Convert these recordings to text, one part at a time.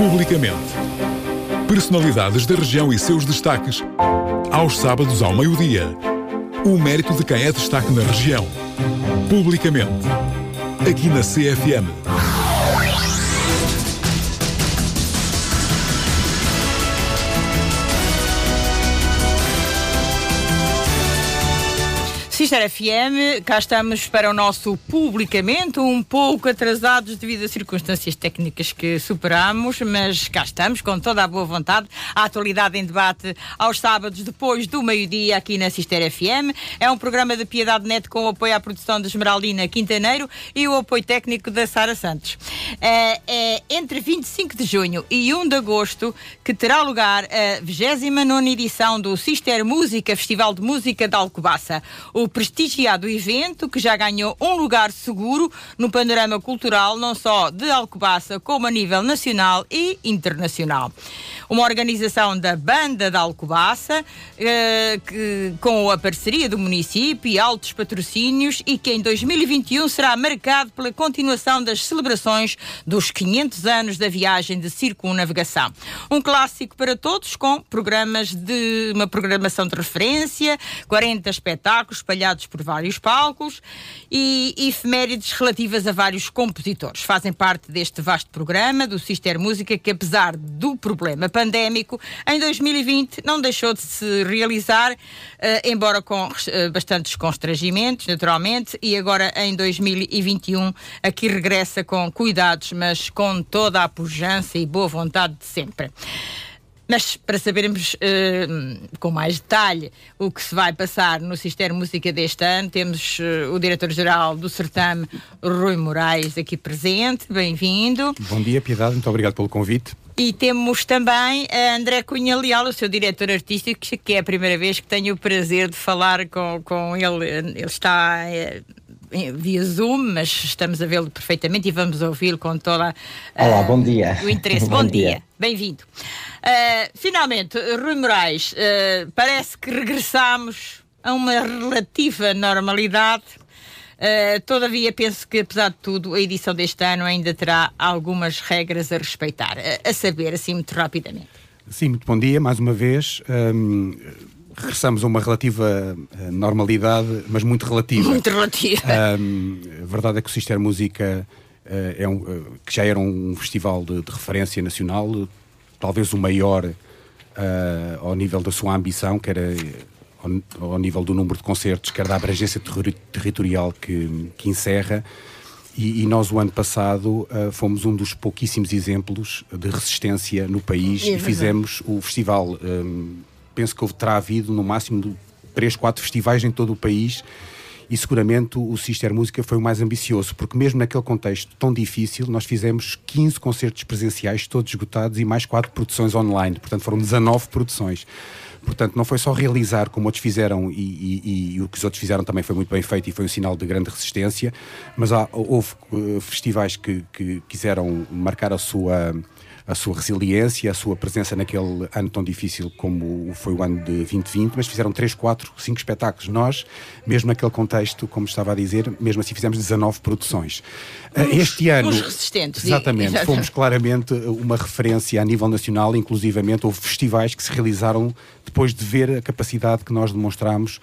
Publicamente. Personalidades da região e seus destaques. Aos sábados ao meio-dia. O mérito de quem é destaque na região. Publicamente. Aqui na CFM. Sister FM, cá estamos para o nosso publicamente, um pouco atrasados devido a circunstâncias técnicas que superamos, mas cá estamos com toda a boa vontade. A atualidade em debate aos sábados depois do meio-dia aqui na Sister FM. É um programa de Piedade Net com o apoio à produção de Esmeraldina Quintaneiro e o apoio técnico da Sara Santos. É, é entre 25 de junho e 1 de agosto que terá lugar a 29 edição do Sister Música, Festival de Música de Alcobaça. O prestigiado evento que já ganhou um lugar seguro no panorama cultural, não só de Alcobaça, como a nível nacional e internacional. Uma organização da Banda da Alcobaça, eh, que, com a parceria do município e altos patrocínios, e que em 2021 será marcado pela continuação das celebrações dos 500 anos da viagem de circunnavegação. Um clássico para todos, com programas de uma programação de referência, 40 espetáculos espalhados por vários palcos e efemérides relativas a vários compositores. Fazem parte deste vasto programa do Sister Música que, apesar do problema pandémico, em 2020 não deixou de se realizar, eh, embora com eh, bastantes constrangimentos, naturalmente, e agora em 2021 aqui regressa com cuidados, mas com toda a pujança e boa vontade de sempre. Mas para sabermos uh, com mais detalhe o que se vai passar no Sistema Música deste ano, temos uh, o diretor-geral do Certame, Rui Moraes, aqui presente. Bem-vindo. Bom dia, Piedade. Muito obrigado pelo convite. E temos também a André Cunha Leal, o seu diretor artístico, que é a primeira vez que tenho o prazer de falar com, com ele. Ele está é, via Zoom, mas estamos a vê-lo perfeitamente e vamos ouvi-lo com toda uh, Olá, bom dia. o interesse. bom, bom, dia. dia. Bem-vindo. Uh, finalmente, Rui Moraes, uh, parece que regressamos a uma relativa normalidade. Uh, todavia, penso que, apesar de tudo, a edição deste ano ainda terá algumas regras a respeitar. a saber, assim, muito rapidamente. Sim, muito bom dia, mais uma vez. Um, regressamos a uma relativa normalidade, mas muito relativa. Muito relativa. Um, a verdade é que o Sister Música uh, é um, uh, que já era um festival de, de referência nacional, talvez o maior uh, ao nível da sua ambição, que era ao, ao, nível do número de concertos, quer da abrangência ter territorial que, que encerra. E, e, nós, o ano passado, uh, fomos um dos pouquíssimos exemplos de resistência no país é e fizemos o festival. Um, penso que terá havido no máximo três, quatro festivais em todo o país e seguramente o Sister Música foi o mais ambicioso, porque mesmo naquele contexto tão difícil, nós fizemos 15 concertos presenciais, todos esgotados, e mais 4 produções online, portanto foram 19 produções. Portanto, não foi só realizar como outros fizeram e, e, e, o que os outros fizeram também foi muito bem feito e foi um sinal de grande resistência, mas há, houve uh, festivais que, que quiseram marcar a sua a sua resiliência, a sua presença naquele ano tão difícil como foi o ano de 2020, mas fizeram 3, 4, 5 espetáculos. Nós, mesmo naquele contexto, como estava a dizer, mesmo assim fizemos 19 produções. Os, este ano. Os resistentes. Exatamente. Fomos claramente uma referência a nível nacional, inclusivamente houve festivais que se realizaram depois de ver a capacidade que nós demonstramos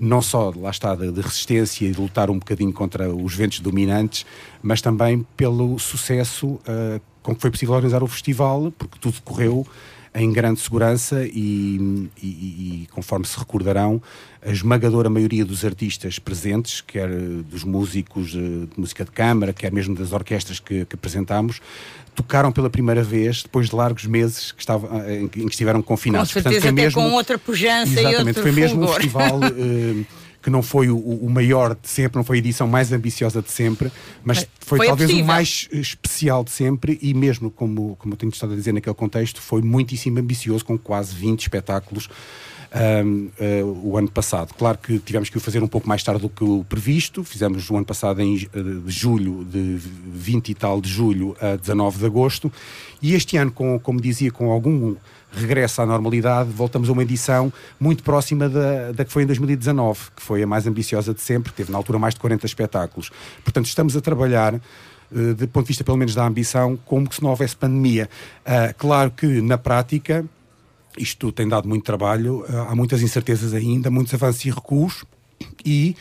não só, lá está, de, de, resistência e de lutar um bocadinho contra os ventos dominantes, mas também pelo sucesso uh, com que foi possível organizar o festival, porque tudo correu em grande segurança e, e, e, conforme se recordarão, a esmagadora maioria dos artistas presentes, quer dos músicos de música de câmara, quer mesmo das orquestras que, que apresentámos, tocaram pela primeira vez depois de largos meses que, estava, em, que estiveram confinados. Com certeza, Portanto, mesmo, com outra pujança e outro foi mesmo fulgor. um festival... Que não foi o, o, maior de sempre, não foi a edição mais ambiciosa de sempre, mas, mas foi, foi, talvez o mais especial de sempre e mesmo, como, como eu tenho estado a dizer naquele contexto, foi muitíssimo ambicioso, com quase 20 espetáculos um, uh, o ano passado. Claro que tivemos que o fazer um pouco mais tarde do que o previsto, fizemos o ano passado em uh, de julho, de 20 e tal de julho a 19 de agosto, e este ano, com, como dizia, com algum regressa à normalidade, voltamos a uma edição muito próxima da, da que foi em 2019, que foi a mais ambiciosa de sempre, teve na altura mais de 40 espetáculos. Portanto, estamos a trabalhar uh, do ponto de vista pelo menos da ambição, como se não houvesse pandemia. Uh, claro que na prática isto tem dado muito trabalho, há muitas incertezas ainda, muitos avanços e recuos e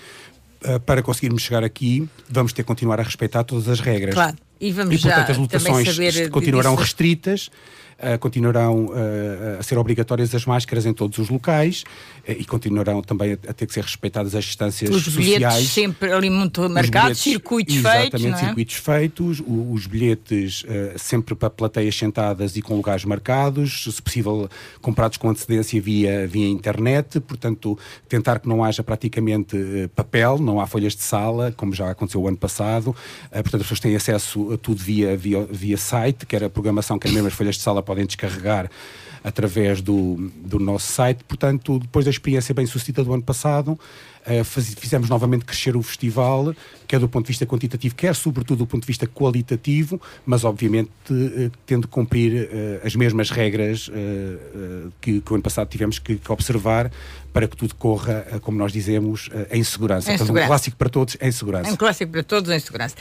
para conseguirmos chegar aqui vamos ter que continuar a respeitar todas as regras. Claro. E vamos e, portanto, já as lotações continuarão disso. restritas uh, continuarão uh, a ser obrigatórias as máscaras em todos os locais uh, e continuarão também a, a, ter que ser respeitadas as distâncias os sociais. bilhetes sempre ali muito marcados, circuitos exatamente, feitos. Exatamente, é? circuitos feitos, o, os bilhetes sempre para plateias sentadas e com lugares marcados, se possível comprados com antecedência via, via internet, portanto, tentar que não haja praticamente papel, não há folhas de sala, como já aconteceu o ano passado, portanto, as pessoas têm acesso a tudo via, via, via site, quer a programação, quer mesmo as folhas de sala podem descarregar através do, do nosso site. Portanto, depois da experiência bem sucedida do ano passado, fizemos novamente crescer o festival, quer do ponto de vista quantitativo, quer sobretudo do ponto de vista qualitativo, mas obviamente uh, tendo de cumprir uh, as mesmas regras que, que, o ano passado tivemos que, que observar para que tudo corra, como nós dizemos, em segurança. Em segurança. um clássico para todos em segurança. Um clássico para todos em segurança.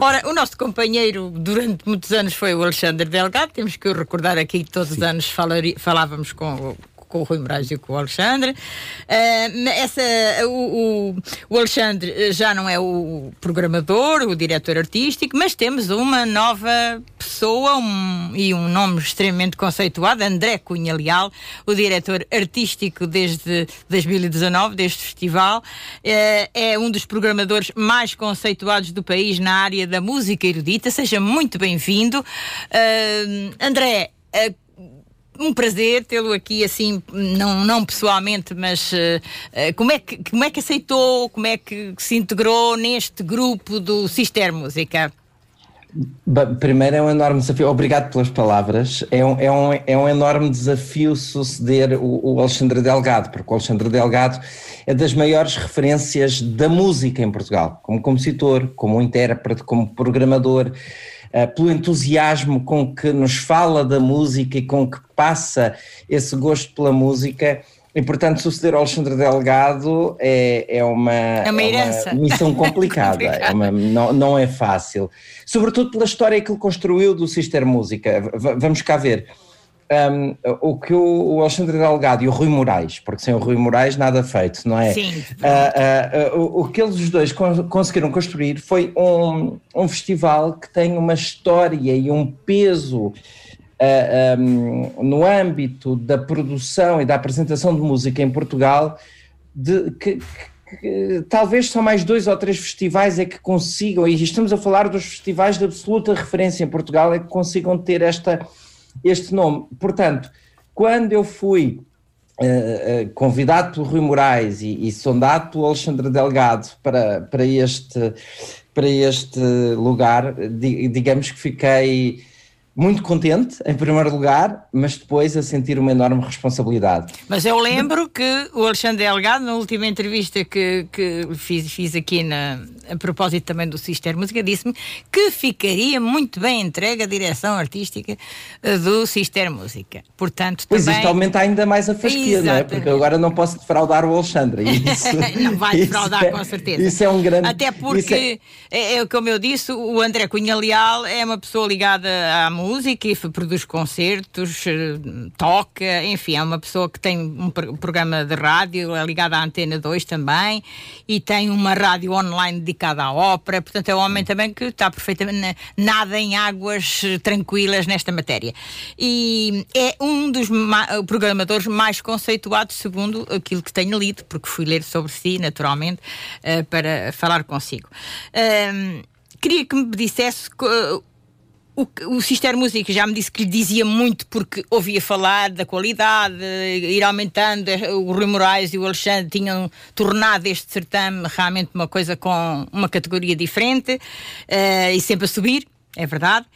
Ora, o nosso companheiro durante muitos anos foi o Alexandre Delgado, temos que o recordar aqui que todos Sim. os anos falávamos com com o Rui Moraes e com o Alexandre. Uh, essa, o, o, o, Alexandre já não é o programador, o diretor artístico, mas temos uma nova pessoa um, e um nome extremamente conceituado, André Cunha Leal, o diretor artístico desde 2019 deste festival. Uh, é um dos programadores mais conceituados do país na área da música erudita. Seja muito bem-vindo. Uh, André, um prazer tê-lo aqui assim, não, não pessoalmente, mas uh, como, é que, como é que aceitou, como é que se integrou neste grupo do Sister Música? Primeiro é um enorme desafio, obrigado pelas palavras. É um, é um, é um enorme desafio suceder o, o Alexandre Delgado, porque o Alexandre Delgado é das maiores referências da música em Portugal, como compositor, como intérprete, como programador. Uh, pelo entusiasmo com que nos fala da música e com que passa esse gosto pela música. E, portanto, suceder ao Alexandre Delgado é, é, uma, é uma, é uma missão complicada, é uma, não, não é fácil. Sobretudo pela história que ele construiu do Sister Música. V vamos cá ver um, o que o, o, Alexandre Delgado e o Rui Moraes, porque sem o Rui Moraes nada feito, não é? Sim. Uh, uh, uh, o, o, que eles dois conseguiram construir foi um, um festival que tem uma história e um peso um, no âmbito da produção e da apresentação de música em Portugal de, que, que talvez só mais dois ou três festivais é que consigam, e estamos a falar dos festivais de absoluta referência em Portugal, é que consigam ter esta este nome. Portanto, quando eu fui uh, convidado pelo Rui Moraes e, e, sondado pelo Alexandre Delgado para, para, este, para este lugar, digamos que fiquei muito contente, em primeiro lugar, mas depois a sentir uma enorme responsabilidade. Mas eu lembro que o Alexandre Delgado, na última entrevista que, que fiz, fiz aqui na, a propósito também do Sister Música, disse-me que ficaria muito bem entregue a direção artística eh, do Sister Música. Portanto, pois também... isto aumenta ainda mais a fasquia, não é? Porque agora não posso defraudar o Alexandre. Isso, não vai defraudar, é, com certeza. Isso é um grande... Até porque, é... É, como eu disse, o André Cunha Leal é uma pessoa ligada à música música e produz concertos, eh, toca, enfim, é uma pessoa que tem um programa de rádio, é ligada à Antena 2 também, e tem uma rádio online dedicada à ópera, portanto é um homem também que está perfeitamente nada em águas eh, tranquilas nesta matéria. E é um dos programadores mais conceituados, segundo aquilo que tenho lido, porque fui ler sobre si, naturalmente, eh, para falar consigo. queria que me dissesse o, o Sister Música já me disse que lhe dizia muito porque ouvia falar da qualidade, ir aumentando. O Rui Moraes e o Alexandre tinham tornado este certame realmente uma coisa com uma categoria diferente uh, e sempre a subir, é verdade.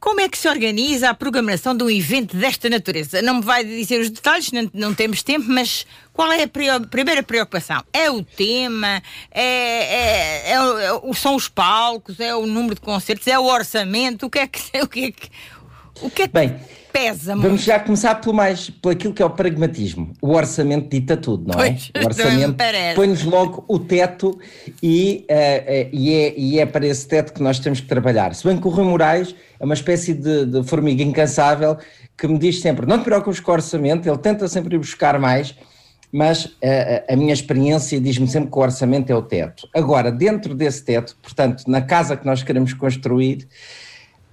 Como é que se organiza a programação de um evento desta natureza? Não me vai dizer os detalhes, não, não temos tempo, mas qual é a primeira preocupação? É o tema? É, é, é, é, são os palcos? É o número de concertos? É o orçamento? O que é que. O que, é que O que é que Bem, pesa muito? Vamos já começar pelo mais, por aquilo que é o pragmatismo. O orçamento dita tudo, não é? Pois, o orçamento põe-nos logo o teto e, uh, uh, e, é, e é para esse teto que nós temos que trabalhar. Se bem que o Rui Moraes é uma espécie de, de formiga incansável que me diz sempre, não te preocupes com o orçamento, ele tenta sempre ir buscar mais, mas a, a minha experiência diz-me sempre que o orçamento é o teto. Agora, dentro desse teto, portanto, na casa que nós queremos construir,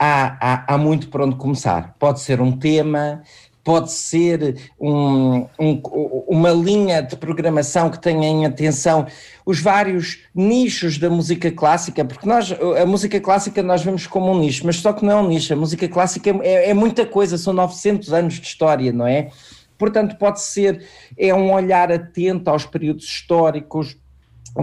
há, há, há muito por onde começar. Pode ser um tema, pode ser um, um, uma linha de programação que tenha em atenção os vários nichos da música clássica, porque nós, a música clássica nós vemos como um nicho, mas só que não é um nicho, a música clássica é, é muita coisa, são 900 anos de história, não é? Portanto, pode ser, é um olhar atento aos períodos históricos,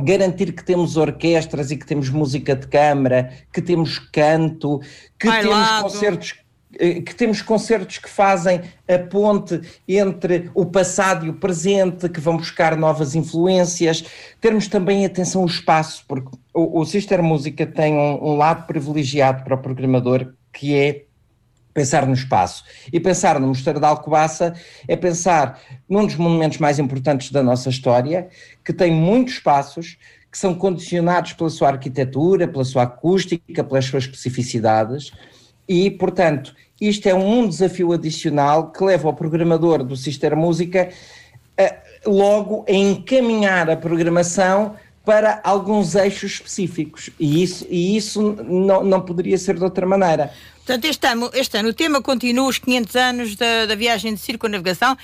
garantir que temos orquestras e que temos música de câmara, que temos canto, que temos concertos eh, que temos concertos que fazem a ponte entre o passado e o presente, que vão buscar novas influências, termos também atenção ao espaço, porque o, o Sister Música tem um, um lado privilegiado para o programador, que é pensar no espaço. E pensar no Mosteiro da Alcobaça é pensar num dos monumentos mais importantes da nossa história, que tem muitos espaços, que são condicionados pela sua arquitetura, pela sua acústica, pelas suas especificidades, e, portanto, isto é um desafio adicional que leva o programador do Sister Música a, logo a encaminhar a programação para alguns eixos específicos, e isso, e isso não, não poderia ser de outra maneira. Portanto, este ano, este ano o tema continua os 500 anos da, da viagem de circunnavigação,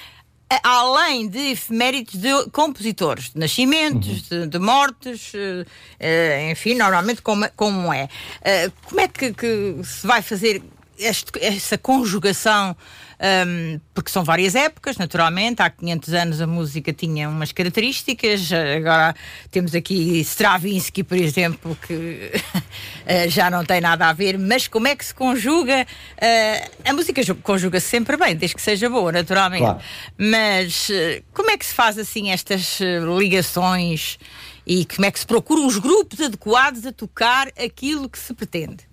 além de efemérides de compositores, de nascimentos, uhum. de, de, mortes, uh, enfim, normalmente como, como é. Uh, como é que, que, se vai fazer este, essa conjugação um, porque são várias épocas, naturalmente. Há 500 anos a música tinha umas características, agora temos aqui Stravinsky, por exemplo, que eh, já não tem nada a ver, mas como é que se conjuga? Uh, a música conjuga-se sempre bem, desde que seja boa, naturalmente. Claro. Mas uh, como é que se faz assim estas ligações e como é que se procuram os grupos adequados a tocar aquilo que se pretende?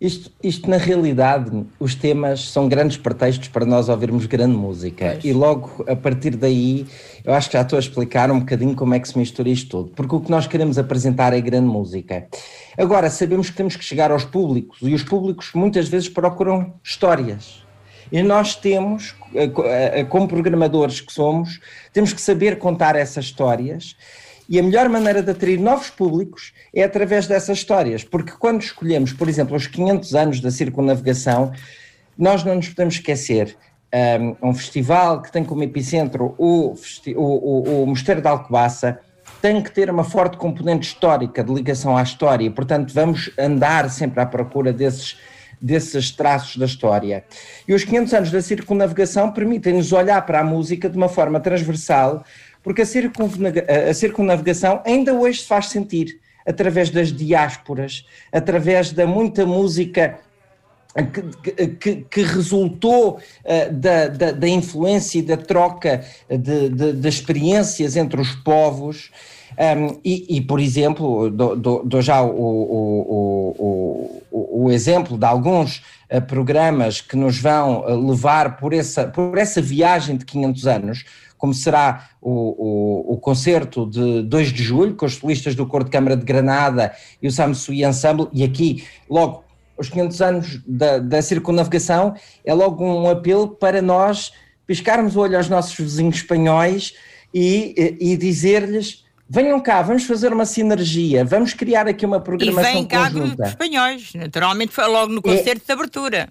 Isto, isto, na realidade, os temas são grandes pretextos para nós ouvirmos grande música. Pois. E logo a partir daí, eu acho que já estou a explicar um bocadinho como é que se mistura isto tudo. Porque o que nós queremos apresentar é grande música. Agora, sabemos que temos que chegar aos públicos e os públicos muitas vezes procuram histórias. E nós temos, eh, eh, como programadores que somos, temos que saber contar essas histórias e a melhor maneira de atrair novos públicos é através dessas histórias, porque quando escolhemos, por exemplo, os 500 anos da circunnavigação, nós não nos podemos esquecer um, um festival que tem como epicentro o, o, o, o Mosteiro de Alcobaça, tem que ter uma forte componente histórica, de ligação à história, portanto vamos andar sempre à procura desses, desses traços da história. E os 500 anos da circunnavigação permitem-nos olhar para a música de uma forma transversal, porque a, circunnavigação ainda hoje se faz sentir através das diásporas, através da muita música que, que, que, resultou uh, da, da, da, influência e da troca de, de, de experiências entre os povos. Um, e, e, por exemplo, dou, dou, já o, o, o, o, exemplo de alguns uh, programas que nos vão uh, levar por essa, por essa viagem de 500 anos, como será o, o, o, concerto de 2 de julho, com os solistas do Cor de Câmara de Granada e o Samsui Ensemble, e aqui, logo, os 500 anos da, da circunnavigação, é logo um apelo para nós piscarmos o olho aos nossos vizinhos espanhóis e, e, e dizer-lhes venham cá, vamos fazer uma sinergia, vamos criar aqui uma programação e vem cá conjunta. espanhóis, naturalmente foi logo no concerto é, de abertura.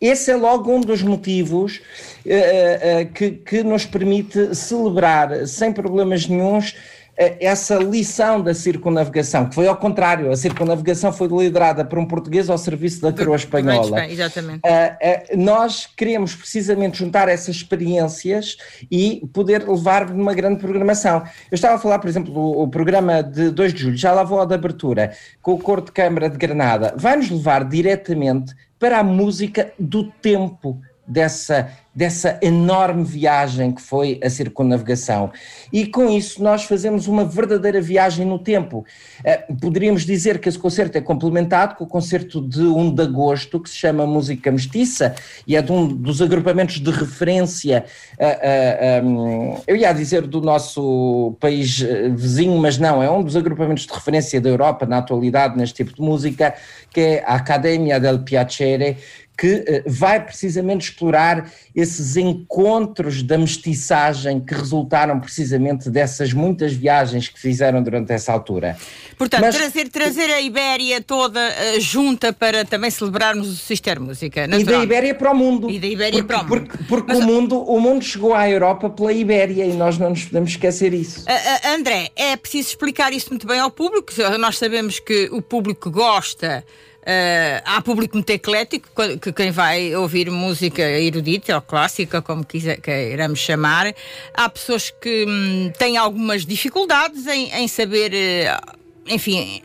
Esse é logo um dos motivos uh, uh, que, que nos permite celebrar sem problemas nenhums essa lição da circunnavigação, que foi ao contrário, a circunnavigação foi liderada por um português ao serviço da coroa espanhola. exatamente. Uh, uh, nós queremos precisamente juntar essas experiências e poder levar numa grande programação. Eu estava a falar, por exemplo, do programa de 2 de julho, já lá vou à de abertura, com o Coro de Câmara de Granada, vai nos levar diretamente para a música do tempo dessa dessa enorme viagem que foi a circunnavegação. E com isso nós fazemos uma verdadeira viagem no tempo. Uh, poderíamos dizer que esse concerto é complementado com o concerto de 1 de agosto, que se chama Música Mestiça, e é de um dos agrupamentos de referência, uh, uh, um, eu ia dizer do nosso país vizinho, mas não, é um dos agrupamentos de referência da Europa na atualidade neste tipo de música, que é a Academia del Piacere, que eh, vai precisamente explorar esses encontros da mestiçagem que resultaram precisamente dessas muitas viagens que fizeram durante essa altura. Portanto, Mas, trazer, trazer a Ibéria toda uh, junta para também celebrarmos o Sister Música. E da Ibéria para o mundo. E da Ibéria porque, para o mundo. Porque, porque Mas, o, mundo, o mundo chegou à Europa pela Ibéria e nós não nos podemos esquecer isso. Uh, uh, André, é preciso explicar isso muito bem ao público. Nós sabemos que o público gosta Uh, há público muito eclético, que quem vai ouvir música erudita ou clássica, como queiramos chamar. Há pessoas que hum, têm algumas dificuldades em, em saber, uh, enfim,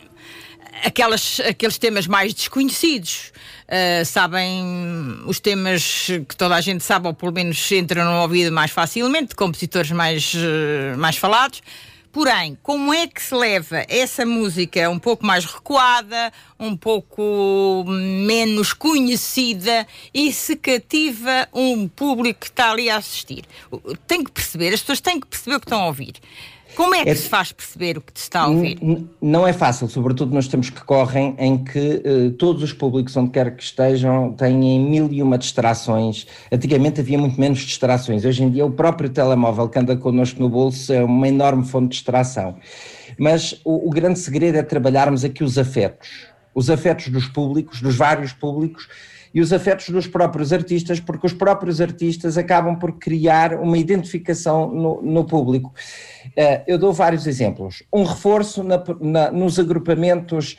aquelas, aqueles temas mais desconhecidos. Uh, sabem os temas que toda a gente sabe, ou pelo menos entram no ouvido mais facilmente, de compositores mais, mais falados. Porém, como é que se leva essa música um pouco mais recuada, um pouco menos conhecida e se cativa um público que está ali a assistir? Tem que perceber, as pessoas têm que perceber o que estão a ouvir. Como é que é, se faz perceber o que te está a ouvir? Não é fácil, sobretudo nos tempos que correm, em que uh, todos os públicos, onde quer que estejam, têm mil e uma distrações. Antigamente havia muito menos distrações. Hoje em dia, o próprio telemóvel que anda connosco no bolso é uma enorme fonte de distração. Mas o, o grande segredo é trabalharmos aqui os afetos. Os afetos dos públicos, dos vários públicos, e os afetos dos próprios artistas, porque os próprios artistas acabam por criar uma identificação no, no público. Uh, eu dou vários exemplos. Um reforço na, na, nos agrupamentos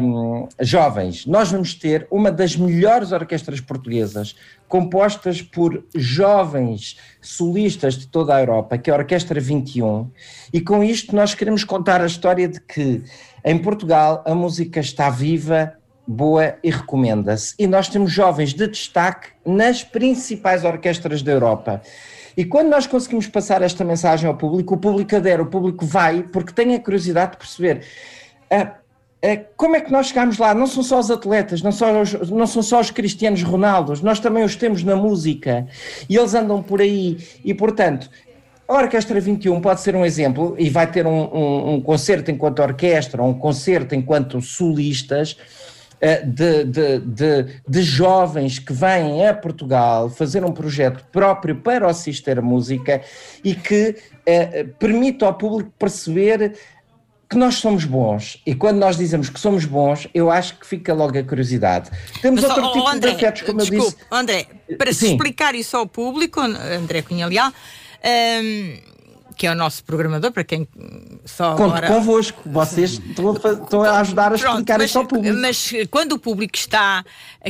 um, jovens. Nós vamos ter uma das melhores orquestras portuguesas, compostas por jovens solistas de toda a Europa, que é a Orquestra 21, e com isto nós queremos contar a história de que em Portugal a música está viva boa e recomenda-se. E nós temos jovens de destaque nas principais orquestras da Europa. E quando nós conseguimos passar esta mensagem ao público, o público adere, o público vai, porque tem a curiosidade de perceber. Uh, uh, como é que nós chegamos lá? Não são só os atletas, não, só os, não são só os Cristianos Ronaldos, nós também os temos na música e eles andam por aí. E, portanto, a Orquestra 21 pode ser um exemplo e vai ter um, um, um concerto enquanto orquestra, um concerto enquanto solistas de, de, de, de, jovens que vêm a Portugal fazer um projeto próprio para o Sister Música e que eh, permite ao público perceber que nós somos bons. E quando nós dizemos que somos bons, eu acho que fica logo a curiosidade. Temos Mas, outro oh, tipo André, de afetos, como desculpe, eu disse. André, para se explicar isso ao público, André Cunha Leal, hum, que é o nosso programador, para quem só Conto agora... convosco, vocês estão a, estão a ajudar a explicar Pronto, isto ao público. Mas quando o público está,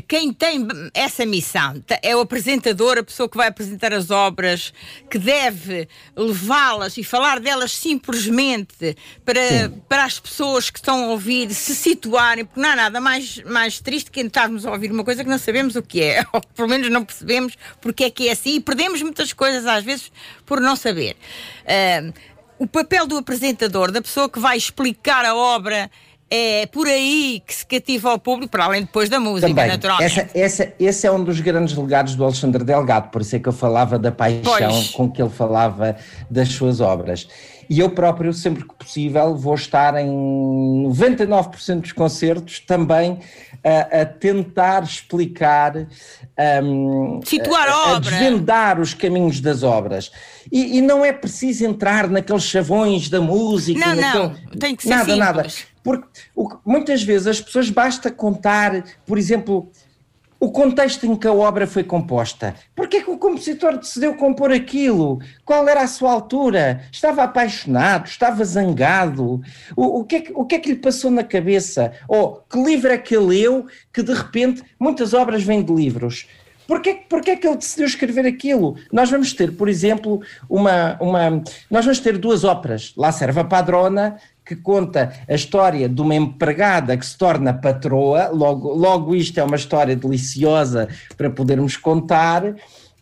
quem tem essa missão é o apresentador, a pessoa que vai apresentar as obras, que deve levá-las e falar delas simplesmente para, para as pessoas que estão a ouvir se situarem, porque não há nada mais, mais triste que estarmos a ouvir uma coisa que não sabemos o que é, ou pelo menos não percebemos porque é que é assim e perdemos muitas coisas às vezes por não saber. Uh, o papel do apresentador, da pessoa que vai explicar a obra, é por aí que se cativa ao público, para além depois da música, Também. naturalmente. Essa, essa, esse é um dos grandes legados do Alexandre Delgado, por isso é que eu falava da paixão pois. com que ele falava das suas obras. E eu próprio, sempre que possível, vou estar em 99% dos concertos também a, a tentar explicar, um, situar a, a, a desvendar os caminhos das obras. E, e, não é preciso entrar naqueles chavões da música. Não, naquele, não, tem que ser nada, simples. nada. Porque o, muitas vezes as pessoas basta contar, por exemplo, o contexto em que a obra foi composta. Porquê que o compositor decidiu compor aquilo? Qual era a sua altura? Estava apaixonado? Estava zangado? O, o, que, é que, o que é que lhe passou na cabeça? Ou que livro é que ele leu que de repente muitas obras vêm de livros? Porquê, porquê é que ele decidiu escrever aquilo? Nós vamos ter, por exemplo, uma, uma. Nós vamos ter duas óperas. Lá serve a padrona, que conta a história de uma empregada que se torna patroa. Logo, logo isto é uma história deliciosa para podermos contar.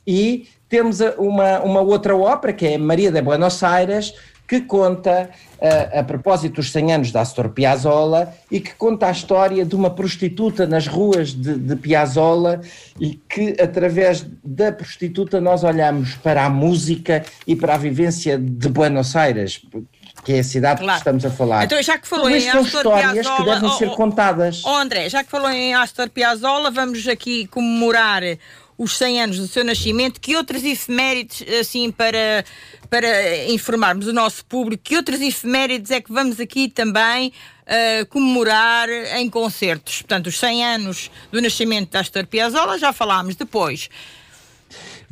E temos uma, uma outra ópera, que é Maria de Buenos Aires, que conta uh, a propósito dos 100 anos da Astor Piazzolla e que conta a história de uma prostituta nas ruas de, de Piazzolla e que através da prostituta nós olhamos para a música e para a vivência de Buenos Aires, que é a cidade claro. que estamos a falar. Então, já que falou em são Astor histórias Piazzolla, que devem oh, ser contadas. Oh, André, já que falou em Astor Piazzolla, vamos aqui comemorar os 100 anos do seu nascimento, que outras efemérides, assim, para, para informarmos o nosso público, que outras efemérides é que vamos aqui também uh, comemorar em concertos? Portanto, os 100 anos do nascimento da Astor Piazzolla, já falámos depois.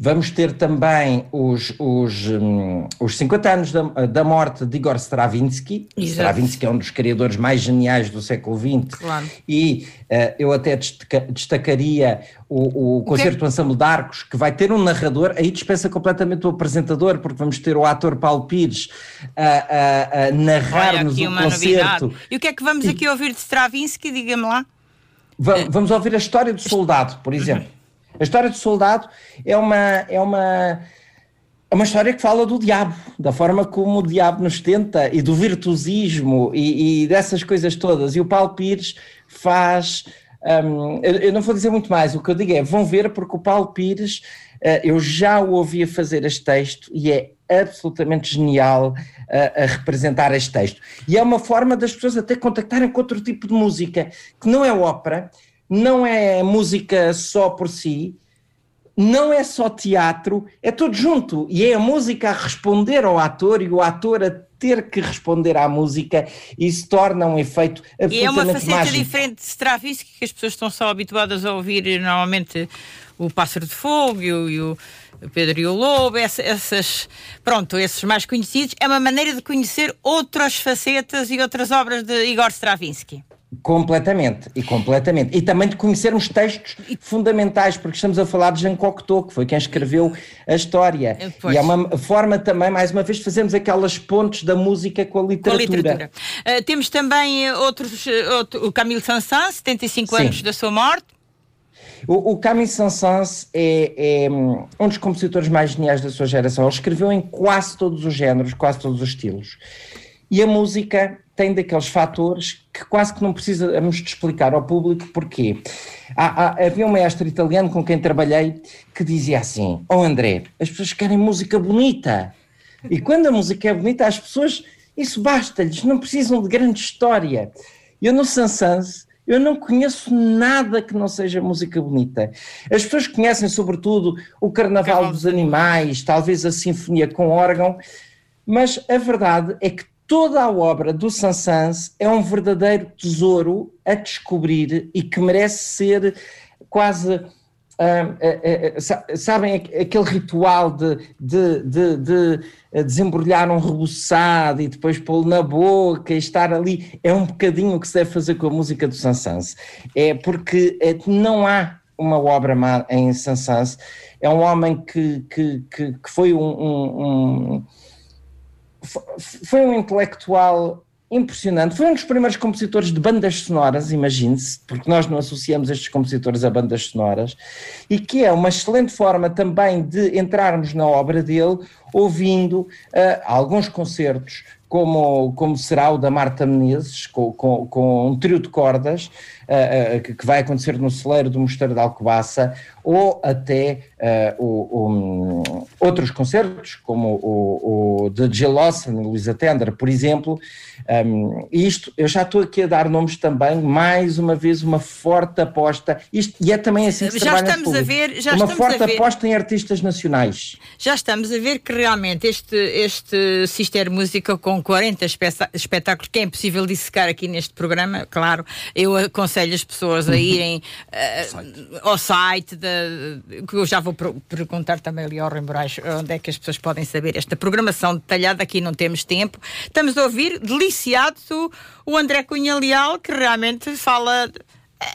Vamos ter também os, os, um, os 50 anos da, da morte de Igor Stravinsky. Exato. Stravinsky é um dos criadores mais geniais do século XX. Claro. E uh, eu até destaca, destacaria o, o Concerto do Ensemble de Arcos, que vai ter um narrador, aí dispensa completamente o apresentador, porque vamos ter o ator Paulo Pires a, a, a narrar-nos o concerto. Novidade. E o que é que vamos aqui ouvir de Stravinsky? Diga-me lá. vamos ouvir a história do soldado, por exemplo. A história do soldado é uma, é uma, é uma história que fala do diabo, da forma como o diabo nos tenta e do virtuosismo e, e dessas coisas todas. E o Paulo Pires faz. Um, eu, eu, não vou dizer muito mais, o que eu digo é: vão ver, porque o Paulo Pires, uh, eu já o ouvia fazer este texto e é absolutamente genial uh, a representar este texto. E é uma forma das pessoas até contactarem com outro tipo de música, que não é ópera, não é música só por si, não é só teatro, é tudo junto. E é a música a responder ao ator e o ator a ter que responder à música e se torna um efeito absolutamente E é uma faceta mágico. diferente de Stravinsky que as pessoas estão só habituadas a ouvir normalmente o Pássaro de Fogo e o, e o Pedro e o Lobo, essas, pronto, esses mais conhecidos. É uma maneira de conhecer outras facetas e outras obras de Igor Stravinsky. Completamente, e completamente. E também de conhecermos textos fundamentais, porque estamos a falar de Jean Cocteau, que foi quem escreveu a história. Pois. E é uma forma também, mais uma vez, fazemos aquelas pontes da música com a literatura. Com a literatura. Uh, temos também eh, outros, eh, outro, o Camille Saint-Saëns, 75 Sim. anos da sua morte. O, o Camille Saint-Saëns é, é, hum, um dos compositores mais geniais da sua geração. Ele escreveu em quase todos os géneros, quase todos os estilos. E a música tem daqueles fatores que quase que não precisamos de explicar ao público porquê. Há, há, havia um mestre italiano com quem trabalhei que dizia assim: Oh André, as pessoas querem música bonita. E quando a música é bonita, as pessoas, isso basta-lhes, não precisam de grande história. Eu no Sansans, eu não conheço nada que não seja música bonita. As pessoas conhecem, sobretudo, o Carnaval dos Animais, talvez a Sinfonia com órgão, mas a verdade é que toda a obra do Sansans é um verdadeiro tesouro a descobrir e que merece ser quase. Uh, uh, uh, sabem aquele ritual de, de, de, de desembrulhar um rebuçado e depois pô-lo na boca e estar ali? É um bocadinho o que se deve fazer com a música do Sansans. É porque é, não há uma obra má em Sansans. É um homem que, que, que, que foi um, um, um foi um intelectual impressionante. Foi um dos primeiros compositores de bandas sonoras, imagine-se, porque nós não associamos estes compositores a bandas sonoras, e que é uma excelente forma também de entrarmos na obra dele, ouvindo uh, alguns concertos, como, como será o da Marta Menezes, com, com, com um trio de cordas, que, que, vai acontecer no celeiro do Mosteiro de Alcobaça, ou até uh, o, um, outros concertos, como o, o de Jill Lawson e Luisa Tender, por exemplo. Um, isto, eu já estou aqui a dar nomes também, mais uma vez, uma forte aposta, isto, e é também assim que se já estamos a ver, já Uma forte aposta em artistas nacionais. Já estamos a ver que realmente este, este Sister Música com 40 espetáculos, que é impossível dissecar aqui neste programa, claro, eu aconselho as pessoas a irem uh, ao site da que eu já vou perguntar também ali ao Rui Moraes onde é que as pessoas podem saber esta programação detalhada, aqui não temos tempo. Estamos a ouvir deliciado o André Cunha Leal, que realmente fala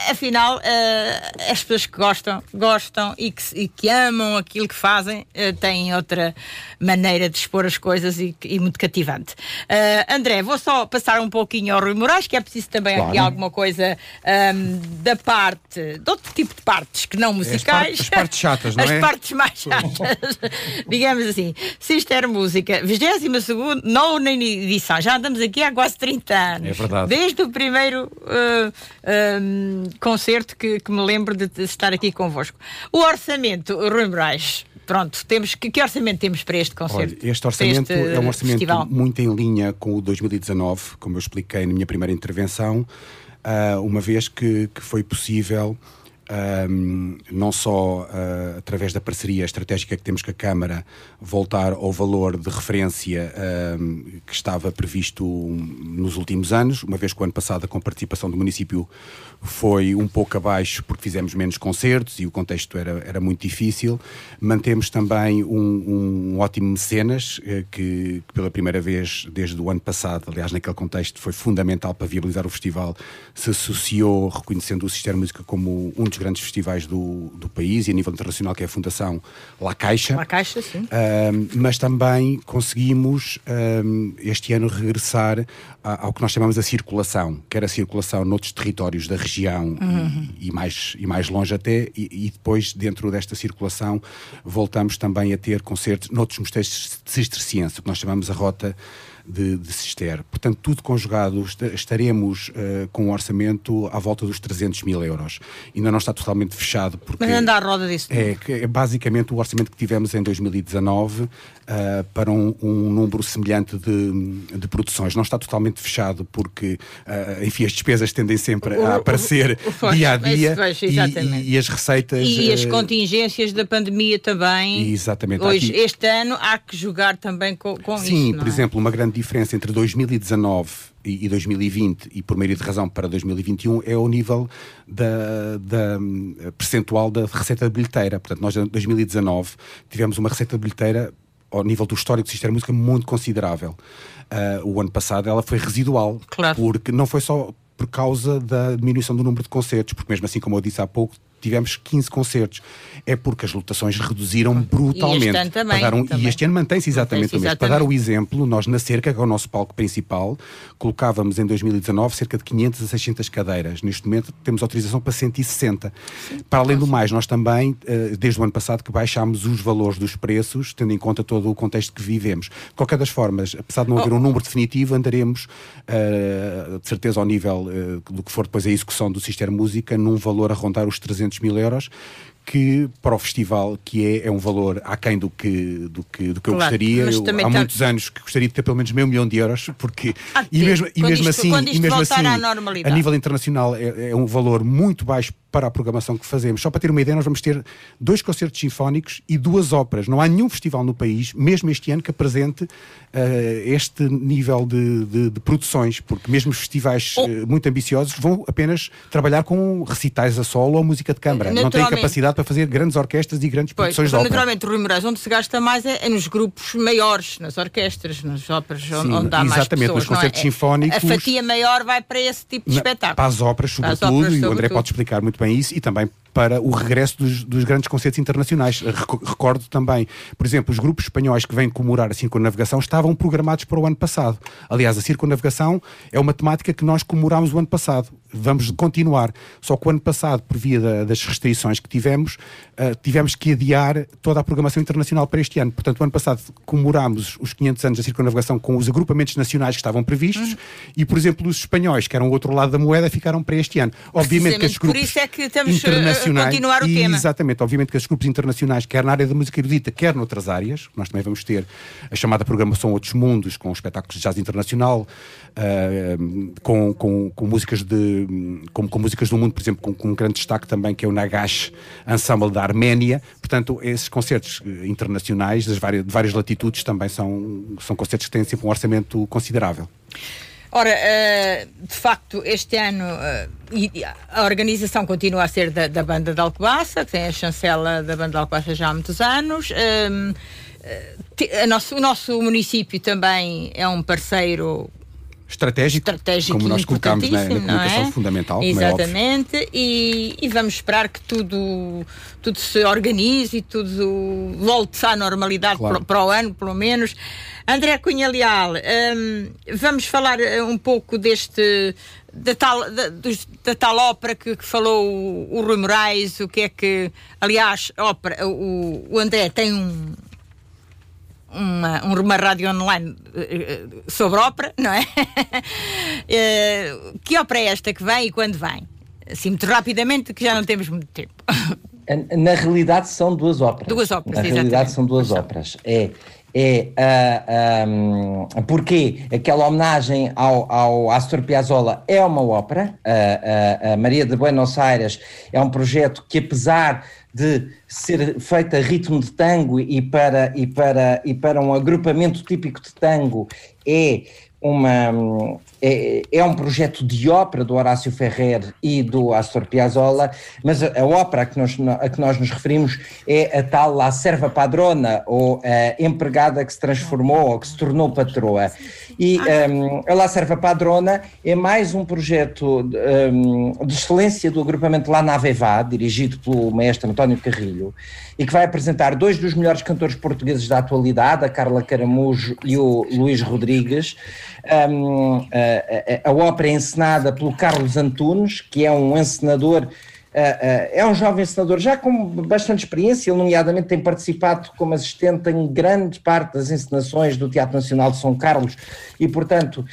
afinal, uh, as pessoas que gostam, gostam e que, e que amam aquilo que fazem, uh, têm outra maneira de expor as coisas e, e muito cativante. Uh, André, vou só passar um pouquinho ao Rui Moraes, que é preciso também claro. aqui alguma coisa um, da parte, de outro tipo de partes que não musicais. As, partes chatas, não as é? As partes mais chatas. Digamos assim. Sister Música, 22 nona edição. Já andamos aqui há quase 30 anos. É verdade. Desde o primeiro uh, um, concerto que, que, me lembro de, de, estar aqui convosco. O orçamento, Rui Moraes. Pronto, temos, que, que, orçamento temos para este concerto? Olha, este orçamento este é um orçamento festival? muito em linha com o 2019, como eu expliquei na minha primeira intervenção, uh, uma vez que, que foi possível um, não só uh, através da parceria estratégica que temos com a Câmara, voltar ao valor de referência um, que estava previsto nos últimos anos, uma vez que o ano passado, com participação do município, foi um pouco abaixo porque fizemos menos concertos e o contexto era, era muito difícil. Mantemos também um, um ótimo mecenas, eh, que, que, pela primeira vez desde o ano passado, aliás, naquele contexto, foi fundamental para viabilizar o festival, se associou, reconhecendo o Sistema Música como um dos grandes festivais do, do país e a nível internacional, que é a Fundação La Caixa. La Caixa, sim. mas também conseguimos este ano regressar ao que nós chamamos a circulação, que era a circulação noutros territórios da região uhum. e, e, mais, e mais longe até, e, e, depois, dentro desta circulação, voltamos também a ter concertos noutros mosteiros cistercienses, o que nós chamamos a rota de, de Cister. Portanto, tudo conjugado, estaremos uh, com um orçamento à volta dos 300 mil euros. Ainda não está totalmente fechado. Porque Mas anda à roda disso. É, é basicamente o orçamento que tivemos em 2019 uh, eh, para um, um, número semelhante de, de, produções. Não está totalmente fechado porque, uh, enfim, as despesas tendem sempre a aparecer o, o, o, dia a dia e, e, as receitas. E as contingências da pandemia também. Exatamente. Hoje, aqui... este ano, há que jogar também com, com Sim, isso. Sim, por é? exemplo, uma grande diferença entre 2019 e 2020 e por meio de razão para 2021 é o nível da, da percentual da receita bilheteira. Portanto, nós em 2019 tivemos uma receita bilheteira ao nível do histórico do sistema música muito considerável. Uh, o ano passado ela foi residual, claro. porque não foi só por causa da diminuição do número de concertos, porque mesmo assim, como eu disse há pouco, tivemos 15 concertos. É porque as lotações reduziram brutalmente. E este ano também. Dar um, também. E este ano mantém-se exatamente mantém o mesmo. Para dar o exemplo, nós na Cerca, que é o nosso palco principal, colocávamos em 2019 cerca de 500 a 600 cadeiras. Neste momento temos autorização para 160. Sim. Para além do mais, nós também, eh, desde o ano passado, que baixámos os valores dos preços, tendo em conta todo o contexto que vivemos. De qualquer das formas, apesar de não haver oh. um número definitivo, andaremos, uh, de certeza, ao nível uh, do que for depois a execução do Sistema Música, num valor a rondar os 300 mil euros, que para o festival, que é, é um valor aquém do que, do que, do que claro, eu gostaria. Eu, há tá... muitos anos que gostaria de ter pelo menos meio milhão de euros, porque ah, e mesmo, e mesmo isto, assim, e mesmo assim a nível internacional é, é um valor muito baixo para a programação que fazemos. Só para ter uma ideia, nós vamos ter dois concertos sinfónicos e duas óperas. Não há nenhum festival no país, mesmo este ano, que apresente uh, este nível de, de, de, produções, porque mesmo os festivais uh, muito ambiciosos vão apenas trabalhar com recitais a solo ou música de câmara. Não têm capacidade para fazer grandes orquestras e grandes pois, produções de ópera. Naturalmente, Rui Moraes, onde se gasta mais é, é, nos grupos maiores, nas orquestras, nas óperas, Sim, onde há mais Exatamente, nos concertos é? sinfónicos. A fatia maior vai para esse tipo de espetáculo. Para as óperas, sobretudo, e o André pode explicar muito bem isso, e também para o regresso dos, dos, grandes concertos internacionais. Recordo também, por exemplo, os grupos espanhóis que vêm comemorar a circunnavegação estavam programados para o ano passado. Aliás, a circunnavegação é uma temática que nós comemorámos o ano passado. Vamos continuar. Só que o ano passado, por via da, das restrições que tivemos, uh, tivemos que adiar toda a programação internacional para este ano. Portanto, o ano passado comemorámos os 500 anos da circunnavegação com os agrupamentos nacionais que estavam previstos uhum. e, por exemplo, os espanhóis, que eram o outro lado da moeda, ficaram para este ano. Obviamente que os grupos por isso é que estamos eh, internacionais, continuar o e, tema. Exatamente. Obviamente que os grupos internacionais, quer na área da música erudita, quer noutras áreas, nós também vamos ter a chamada programação Outros Mundos, com espetáculos de jazz internacional, uh, com, com, com, músicas de, com, com, músicas do mundo, por exemplo, com, com, um grande destaque também que é o Nagash Ensemble da Arménia. Portanto, esses concertos eh, internacionais das várias, de várias latitudes também são, são concertos que têm sempre um orçamento considerável. Ora, uh, de facto, este ano uh, a organização continua a ser da, da Banda de Alcobaça, tem a chancela da Banda de Alcobaça já há muitos anos. Uh, nosso, o nosso município também é um parceiro estratégico, estratégico como nós colocámos na, na comunicação é? fundamental. É Exatamente, é e, e, vamos esperar que tudo, tudo se organize e tudo volte à normalidade claro. para, para, o ano, pelo menos. André Cunha Leal, um, vamos falar eh, um pouco deste da tal, da, da tal ópera que, que, falou o, o Rui Moraes, o que é que, aliás, ópera, o, o André tem um, uma, uma rádio online eh, sobre ópera, não é? Eh, que ópera é esta que vem e quando vem? Assim, muito rapidamente, que já não temos muito tempo. Na realidade são duas óperas. Duas óperas, Na realidade são duas óperas. É, é uh, um, porque aquela homenagem ao, ao Astor Piazzolla é uma ópera. Uh, uh, a Maria de Buenos Aires é um projeto que, apesar de ser feita a ritmo de tango e para, e, para, e para um agrupamento típico de tango é uma, é, é, um projeto de ópera do Horácio Ferrer e do Astor Piazzolla, mas a, a ópera a que, nós, a que nós nos referimos é a tal La Serva Padrona, ou a empregada que se transformou ou que se tornou patroa. E um, a La Serva Padrona é mais um projeto um, de excelência do agrupamento La Navevá, dirigido pelo maestro António Carrilho, e que vai apresentar dois dos melhores cantores portugueses da atualidade, a Carla Caramujo e o Luís Rodrigues. Um, a, a, a, ópera é encenada pelo Carlos Antunes, que é um encenador. Uh, uh, é um jovem encenador já com bastante experiência, ele nomeadamente tem participado como assistente em grande parte das encenações do Teatro Nacional de São Carlos e, portanto,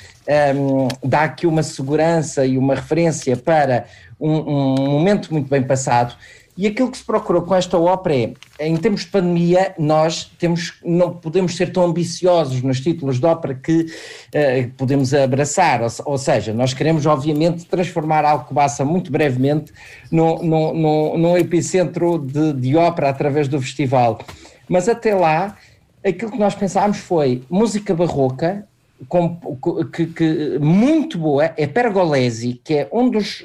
um, dá aqui uma segurança e uma referência para um, um momento muito bem passado. E aquilo que se procurou com esta ópera é, em termos de pandemia, nós temos, não podemos ser tão ambiciosos nos títulos de ópera que uh, podemos abraçar, ou, ou, seja, nós queremos obviamente transformar Alcobaça muito brevemente num no, no, epicentro de, de ópera através do festival. Mas até lá, aquilo que nós pensámos foi música barroca, com, que, que, muito boa é Pergolesi, que é um dos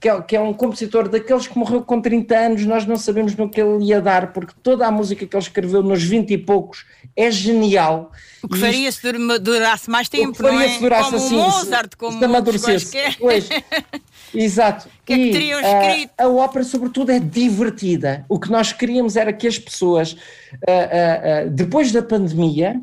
que é, que é, um compositor daqueles que morreu com 30 anos, nós não sabemos no que ele ia dar, porque toda a música que ele escreveu nos 20 e poucos é genial. O que faria se durasse mais tempo, o que faria não é? se durasse como assim, Mozart, como se amadurecesse. Pois, exato. que é que teriam escrito? A, a, ópera, sobretudo, é divertida. O que nós queríamos era que as pessoas, uh, uh, uh, depois da pandemia,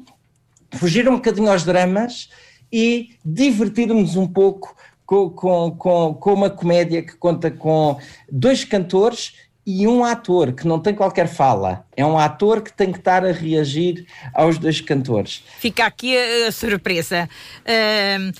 fugir um bocadinho aos dramas e divertirmos um pouco com, com, com, uma comédia que conta com dois cantores e um ator que não tem qualquer fala. É um ator que tem que estar a reagir aos dois cantores. Fica aqui a, a surpresa. Uh,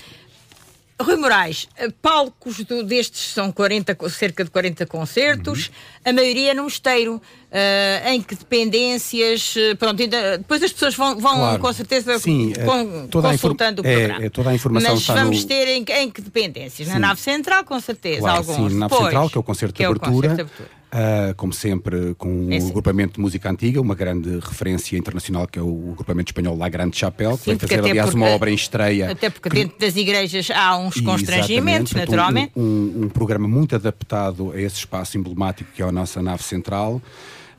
Rui Moraes, eh, palcos do, destes são 40, cerca de 40 concertos, uhum. a maioria num esteiro. Uh, em que dependências. Eh, pronto, ainda, depois as pessoas vão, vão claro. com certeza Sim, com, toda consultando o é, programa. É, toda a informação Mas vamos no... ter em, em, que dependências? Sim. Na nave central, com certeza, claro, alguns. Sim, na nave central, que é o concerto de abertura. Uh, como sempre, com é, o agrupamento de música antiga, uma grande referência internacional que é o agrupamento espanhol La Grande Chapelle, que vai fazer, aliás, porque, uma obra em estreia. Até porque que... dentro das igrejas há uns constrangimentos, naturalmente. Um, um, um, programa muito adaptado a esse espaço emblemático que é a nossa nave central.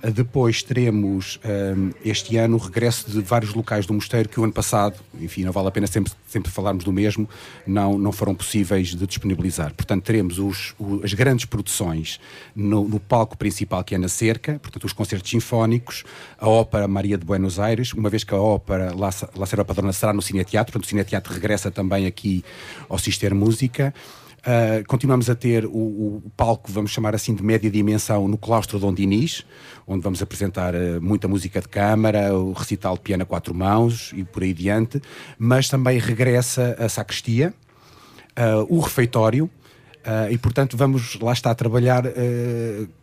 Depois teremos um, este ano o regresso de vários locais do mosteiro que o ano passado, enfim, não vale a pena sempre, sempre falarmos do mesmo, não, não foram possíveis de disponibilizar. Portanto, teremos os, as grandes produções no, no, palco principal que é na Cerca, portanto, os concertos sinfónicos, a Ópera Maria de Buenos Aires, uma vez que a Ópera La, La Padrona será no Cineteatro, portanto, o Cineteatro regressa também aqui ao Sister Música. Uh, continuamos a ter o, o, palco, vamos chamar assim, de média dimensão no claustro Dom Dinis, onde vamos apresentar uh, muita música de câmara, o recital de piano a quatro mãos e por aí diante, mas também regressa a sacristia, uh, o refeitório, e portanto vamos lá estar a trabalhar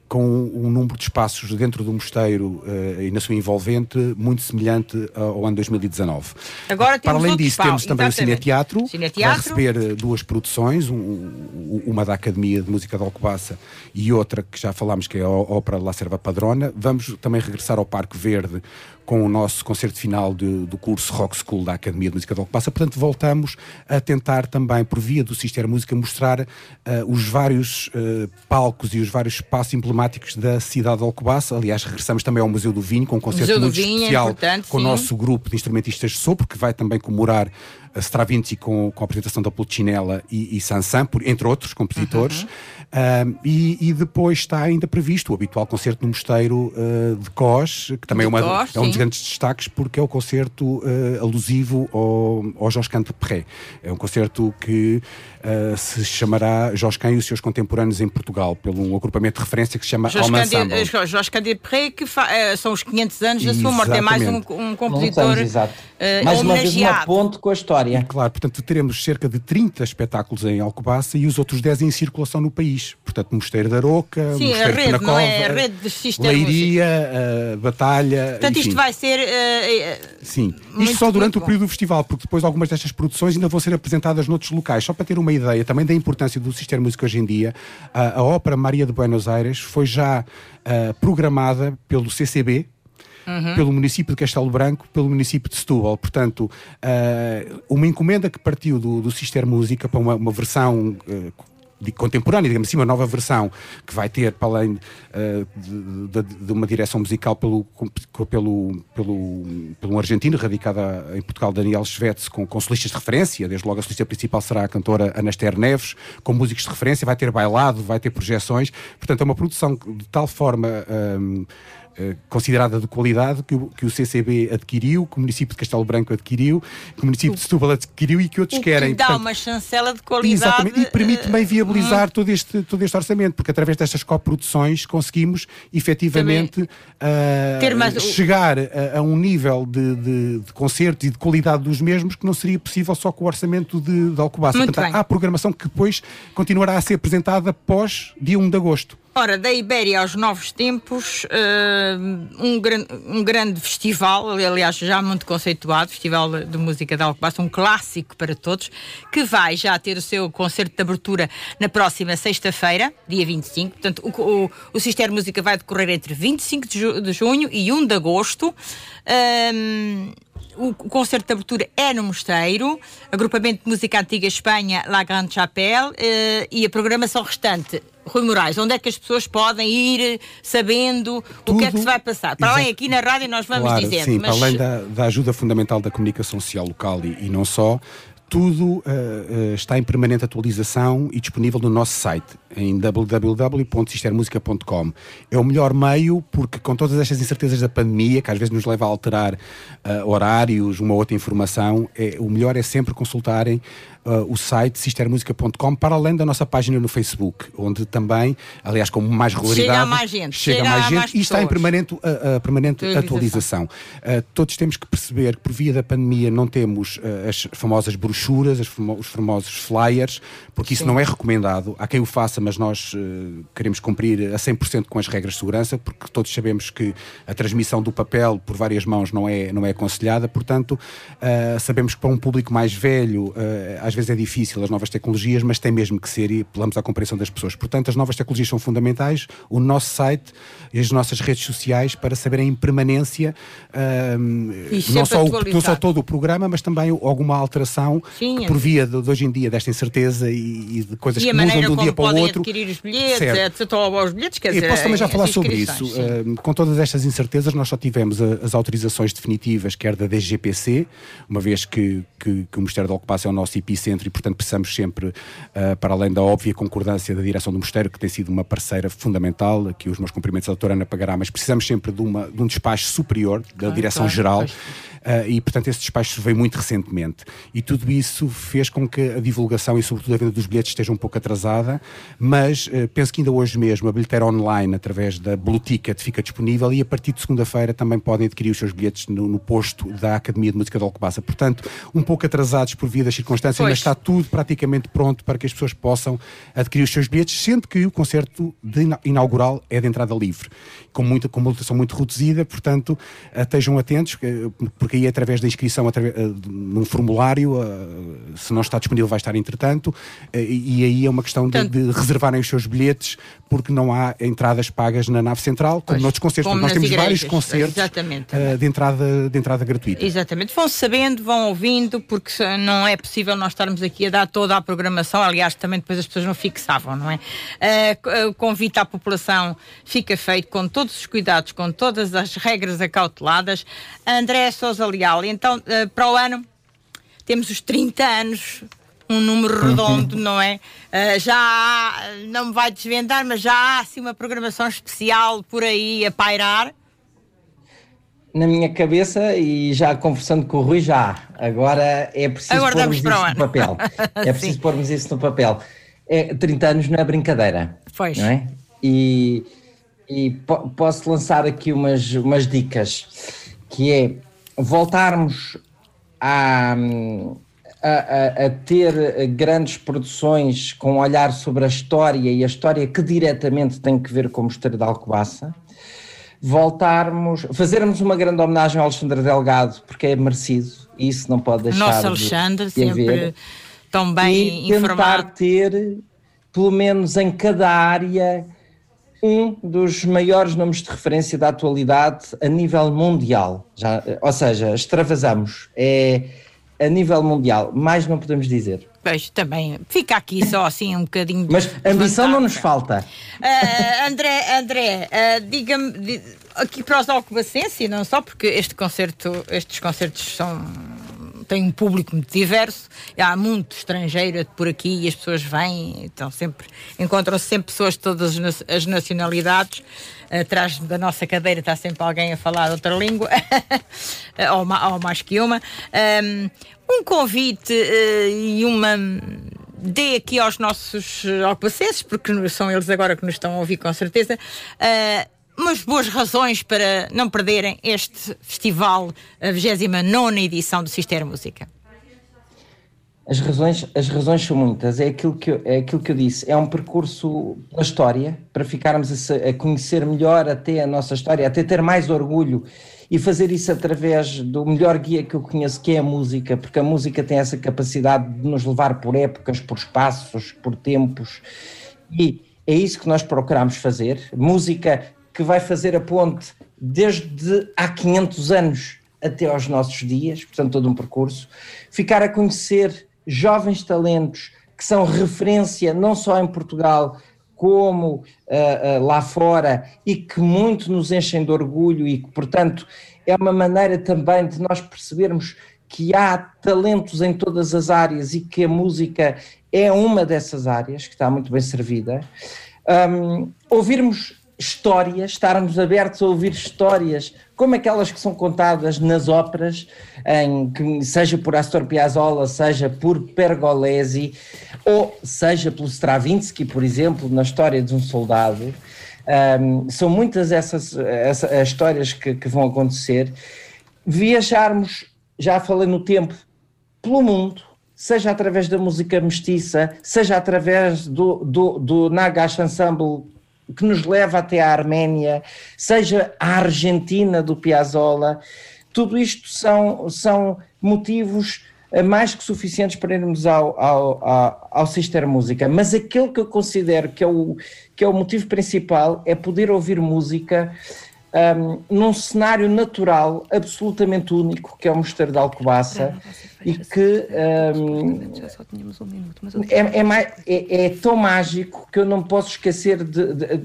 com um número de espaços dentro do mosteiro uh, e na sua envolvente muito semelhante ao ano 2019. Agora Para além disso, pau, temos também exatamente. o Cineteatro, Cineteatro. que vai receber duas produções, um, uma da Academia de Música de Alcobaça e outra que já falámos que é a Ópera La Serva Padrona. Vamos também regressar ao Parque Verde com o nosso concerto final de, do curso Rock School da Academia de Música de Alcobaça. Portanto, voltamos a tentar também, por via do Sister Música, mostrar uh, os vários uh, palcos e os vários espaços emblemáticos da cidade de Alcobaça. Aliás, regressamos também ao Museu do Vinho, com um concerto muito Vinho, especial é com o sim. nosso grupo de instrumentistas de sopro, que vai também comemorar Stravinsky com, com a apresentação da Pulcinella e, e Sansan, por, entre outros compositores. Uhum. Uh, e, e, depois está ainda previsto o habitual concerto no Mosteiro uh, de Cós, que também é, uma, Cós, é, um dos grandes destaques, porque é o concerto uh, alusivo ao, ao Jorge Canto Perret. É um concerto que se chamará Jorge Canto e os seus contemporâneos em Portugal, pelo um agrupamento de referência que se chama Jorge Alma Ensemble. Jorge Canto Perret, que são os 500 anos da sua morte, é mais um, um compositor anos, exato. mais uma vez uma ponte com a história. E, claro, portanto teremos cerca de 30 espetáculos em Alcobaça e os outros 10 em circulação no país. Portanto, Mosteiro da Aroca, Sim, Mosteiro a rede, de não é? A rede de sistema Leiria, uh, Batalha. Portanto, enfim. isto vai ser. Uh, Sim, isto só durante o período do festival, porque depois algumas destas produções ainda vão ser apresentadas noutros locais. Só para ter uma ideia também da importância do Sistema Música hoje em dia, a, a Ópera Maria de Buenos Aires foi já uh, programada pelo CCB, Uhum. pelo município de Castelo Branco, pelo município de Setúbal. Portanto, uh, uma encomenda que partiu do, do Sister Música para uma, uma versão uh, contemporânea, digamos assim, uma nova versão que vai ter, para além uh, de, de, de, uma direção musical pelo, pelo, pelo, pelo um argentino radicado em Portugal, Daniel Schvetz, com, com solistas de referência, desde logo a solista principal será a cantora Anaster Neves, com músicos de referência, vai ter bailado, vai ter projeções, portanto é uma produção de tal forma... Um, considerada de qualidade que o, que o CCB adquiriu, que o município de Castelo Branco adquiriu, que o município de Setúbal adquiriu e que outros o querem. Que dá Portanto, uma chancela de qualidade. Exatamente, e permite também viabilizar uh, todo, este, todo este orçamento, porque através destas coproduções conseguimos efetivamente uh, mais... chegar a, a, um nível de, de, de concertos e de qualidade dos mesmos que não seria possível só com o orçamento de, de Alcobaça. Portanto, há programação que depois continuará a ser apresentada pós dia 1 de agosto. Ora, da Ibéria aos novos tempos, uh, um, gran, um grande festival, aliás, já muito conceituado, Festival de Música de Alcobaça, um clássico para todos, que vai já ter o seu concerto de abertura na próxima sexta-feira, dia 25. Portanto, o, o, o Cister Música vai decorrer entre 25 de, ju, de junho e 1 de agosto. Uh, o, concerto de abertura é no Mosteiro, agrupamento de música antiga Espanha, La Grande Chapelle, uh, e a programação restante Rui Moraes, onde é que as pessoas podem ir sabendo Tudo, o que é que se vai passar? Para além aqui na rádio nós vamos claro, dizendo. Sim, mas... para além da, da, ajuda fundamental da comunicação social local e, e não só, tudo uh, está em permanente atualização e disponível no nosso site, em www.sistermusica.com. É o melhor meio porque, com todas estas incertezas da pandemia, que às vezes nos leva a alterar uh, horários, uma outra informação, é, o melhor é sempre consultarem uh, o site sistermusica.com, para além da nossa página no Facebook, onde também, aliás, com mais regularidade. Chega a mais gente. Chega, chega a mais gente mais e está em permanente, uh, permanente atualização. todos temos que perceber que, por via da pandemia, não temos as famosas brochuras, as famo os famosos flyers, porque Sim. isso não é recomendado. Há quem o faça, mas nós queremos cumprir a 100% com as regras de segurança, porque todos sabemos que a transmissão do papel por várias mãos não é, não é aconselhada. Portanto, sabemos que para um público mais velho, às às vezes é difícil as novas tecnologias, mas tem mesmo que ser e apelamos à compreensão das pessoas. Portanto, as novas tecnologias são fundamentais, o nosso site e as nossas redes sociais para saberem em permanência não, só o, não só todo o programa, mas também alguma alteração Sim, por via de, de, hoje em dia desta incerteza e, e de coisas e que mudam de um dia para o outro. adquirir os bilhetes, certo. etc. Os bilhetes, quer dizer, posso também já falar sobre isso. Uh, com todas estas incertezas, nós só tivemos as autorizações definitivas, quer da DGPC, uma vez que, que, que o Ministério da Ocupação é o nosso epicentro centro e, portanto, precisamos sempre, uh, para além da óbvia concordância da direção do Mosteiro, que tem sido uma parceira fundamental, aqui os meus cumprimentos à doutora Ana Pagará, mas precisamos sempre de, uma, de um despacho superior da claro, Direção-Geral. Claro, uh, e, portanto, esse despacho veio muito recentemente. E tudo isso fez com que a divulgação e, sobretudo, a venda dos bilhetes esteja um pouco atrasada, mas uh, penso que ainda hoje mesmo a bilheteira online, através da Blue Ticket, fica disponível e a partir de segunda-feira também podem adquirir os seus bilhetes no, no, posto da Academia de Música de Alcobaça. Portanto, um pouco atrasados por via das circunstâncias, está tudo praticamente pronto para que as pessoas possam adquirir os seus bilhetes, sendo que o concerto inaugural é de entrada livre, com, muita, com uma lotação muito reduzida, portanto, uh, estejam atentos, porque porque aí através da inscrição através, uh, num formulário, se não está disponível vai estar entretanto, e, aí é uma questão de, de, reservarem os seus bilhetes, porque não há entradas pagas na nave central, como pois, noutros concertos, como nós temos igrejas, vários concertos de, entrada, de entrada gratuita. Exatamente, vão sabendo, vão ouvindo, porque não é possível nós estarmos aqui a dar toda a programação, aliás, também depois as pessoas não fixavam, não é? o convite à população fica feito com todos os cuidados, com todas as regras acauteladas. André Sousa Leal. Então, uh, para o ano, temos os 30 anos um número redondo, não é? Uh, já há, não me vai desvendar, mas já há assim uma programação especial por aí a pairar. Na minha cabeça e já conversando com o Rui, já. Agora é preciso Agora pormos isso no papel. É preciso pormos isso no papel. É, 30 anos não é brincadeira. Pois. Não é? E, e po posso lançar aqui umas, umas dicas, que é voltarmos a, a, a, ter grandes produções com um olhar sobre a história e a história que diretamente tem que ver com o Mosteiro de Alcobaça, voltarmos, fazermos uma grande homenagem ao Alexandre Delgado, porque é merecido, isso não pode deixar Nosso Alexandre, de, de sempre haver. tão bem e informado. tentar ter, pelo menos em cada área, um dos maiores nomes de referência da atualidade a nível mundial. Já, ou seja, extravasamos. É a nível mundial, mais não podemos dizer. Pois, também fica aqui só assim um bocadinho. Mas ambição não nos falta. Uh, André, André uh, diga-me, aqui para os alcobacenses, e não só porque este concerto, estes concertos são tem um público muito diverso, há muito estrangeiro por aqui e as pessoas vêm, então sempre encontram-se sempre pessoas de todas as nacionalidades. Atrás da nossa cadeira está sempre alguém a falar outra língua, ou, ou, mais que uma. Um convite uh, e uma dê aqui aos nossos alcobacenses, porque são eles agora que nos estão a ouvir com certeza, uh, umas boas razões para não perderem este festival, a 29 edição do Cister Música? As razões, as razões são muitas, é aquilo, que eu, é aquilo que eu disse, é um percurso pela história, para ficarmos a, a conhecer melhor até a nossa história, até ter mais orgulho e fazer isso através do melhor guia que eu conheço, que é a música, porque a música tem essa capacidade de nos levar por épocas, por espaços, por tempos, e é isso que nós procuramos fazer. Música que vai fazer a ponte desde há 500 anos até aos nossos dias, portanto, todo um percurso. Ficar a conhecer jovens talentos que são referência não só em Portugal, como uh, uh, lá fora e que muito nos enchem de orgulho e que, portanto, é uma maneira também de nós percebermos que há talentos em todas as áreas e que a música é uma dessas áreas que está muito bem servida. Um, ouvirmos histórias, estarmos abertos a ouvir histórias, como aquelas que são contadas nas óperas, em, seja por Astor Piazzolla, seja por Pergolesi, ou seja pelo Stravinsky, por exemplo, na história de um soldado. Um, são muitas essas, essas histórias que, que vão acontecer. Viajarmos, já falei no tempo, pelo mundo, seja através da música mestiça, seja através do, do, do Nagash Ensemble que nos leva até a Arménia, seja a Argentina do Piazzolla, tudo isto são, são motivos eh, mais que suficientes para irmos ao, ao, ao, ao Sister Música, mas aquele que eu considero que é, o, que é o motivo principal é poder ouvir música um, num cenário natural absolutamente único, que é o Mosteiro de Alcobaça, e que um, é, é, é, é, tão mágico que eu não posso esquecer de, de,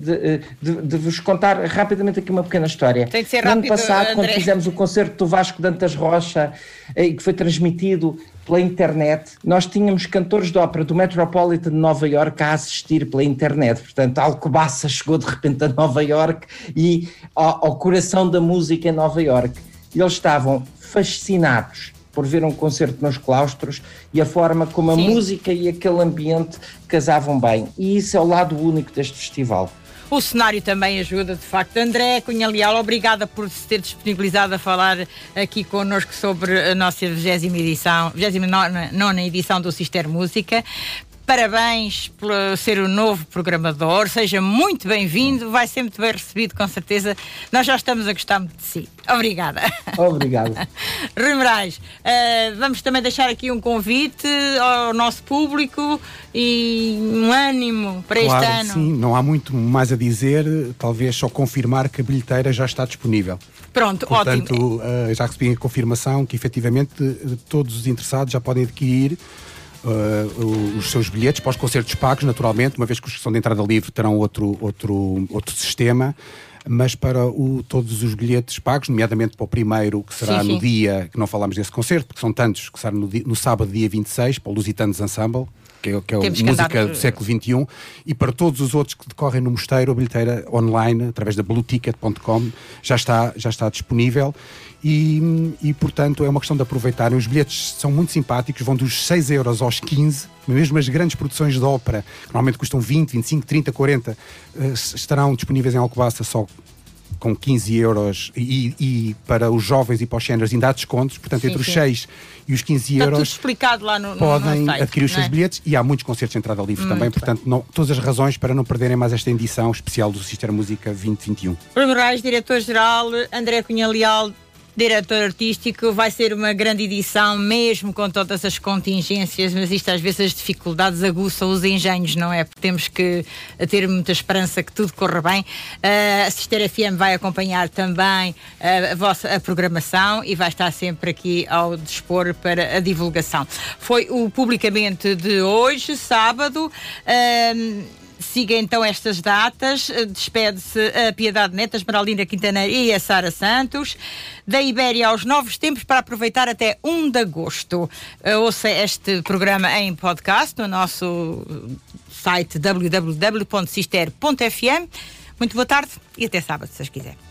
de, de, vos contar rapidamente aqui uma pequena história. Tem que ser rápido, no ano passado, André. quando fizemos o concerto do Vasco Dantas Rocha, eh, e que foi transmitido pela internet, nós tínhamos cantores de ópera do Metropolitan de Nova York a assistir pela internet. Portanto, Alcobaça chegou de repente a Nova York e ao, ao coração da música em Nova York. E eles estavam fascinados por ver um concerto nos claustros e a forma como a Sim. música e aquele ambiente casavam bem. E isso é o lado único deste festival. O cenário também ajuda, de facto. André Cunha Leal, obrigada por se ter disponibilizado a falar aqui connosco sobre a nossa 20 edição, 29 edição do Sister Música. Parabéns por ser o novo programador, seja muito bem-vindo, vai ser muito bem recebido, com certeza. Nós já estamos a gostar muito de si. Obrigada. Obrigado. Rui Moraes, uh, vamos também deixar aqui um convite ao nosso público e um ânimo para claro, este ano. Sim, não há muito mais a dizer, talvez só confirmar que a bilheteira já está disponível. Pronto, Portanto, ótimo. Uh, já recebi a confirmação que efetivamente todos os interessados já podem adquirir uh, os seus bilhetes para os concertos pagos, naturalmente, uma vez que os que são de entrada livre terão outro, outro, outro sistema mas para o, todos os bilhetes pagos, nomeadamente para o primeiro, que será sim, sim. no dia, que não falamos desse concerto, porque são tantos, que será no, no sábado, dia 26, para o Lusitanos Ensemble, que é, que é a música do século XXI, e para todos os outros que decorrem no mosteiro, a bilheteira online, através da blueticket.com, já está, já está disponível. E, e, portanto é uma questão de aproveitarem. Os bilhetes são muito simpáticos, vão dos 6 euros aos 15, mesmo as grandes produções de ópera, que normalmente custam 20, 25, 30, 40, estarão disponíveis em Alcobaça só com 15 euros e, e, para os jovens e para os géneros ainda há descontos, portanto, sim, entre sim. os 6 e os 15 Está euros. Tudo explicado lá no, podem no site, adquirir os seus é? bilhetes e há muitos concertos de entrada livre Muito também, portanto, não, todas as razões para não perderem mais esta edição especial do Sister Música 2021. Bruno Reis, diretor-geral, André Cunha Leal, diretor artístico, vai ser uma grande edição, mesmo com todas as contingências, mas isto às vezes as dificuldades aguçam os engenhos, não é? Temos que ter muita esperança que tudo corra bem. Uh, a Sister FM vai acompanhar também uh, a vossa a programação e vai estar sempre aqui ao dispor para a divulgação. Foi o publicamente de hoje, sábado. Uh, Siga então estas datas. Eh, despede-se a Piedade Neta, Esmeraldina Quintaneira e a Sara Santos. Da Ibéria aos novos tempos para aproveitar até 1 de agosto. Eh, ouça este programa em podcast no nosso site www.sister.fm. Muito boa tarde e até sábado, se vocês quiserem.